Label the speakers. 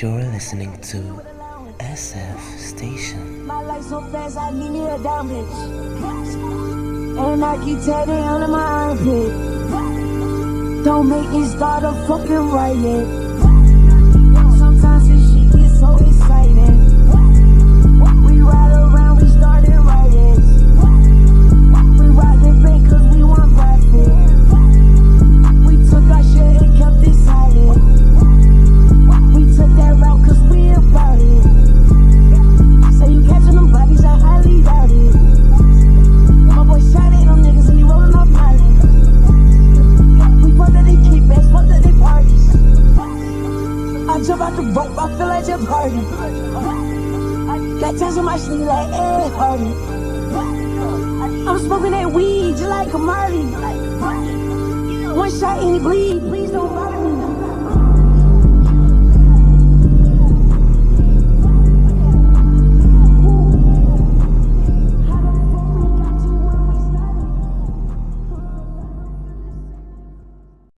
Speaker 1: You're listening to SF Station.
Speaker 2: My so fast, I need me a diamond. And I keep under my armpit. Don't make me start a fucking riot. I jump out the rope, I feel like Jeff Hardy. Got tats on my sleeve like eh, Ed Hardy. I'm smoking that weed just like a Marty. One shot and it bleed, please don't bother me.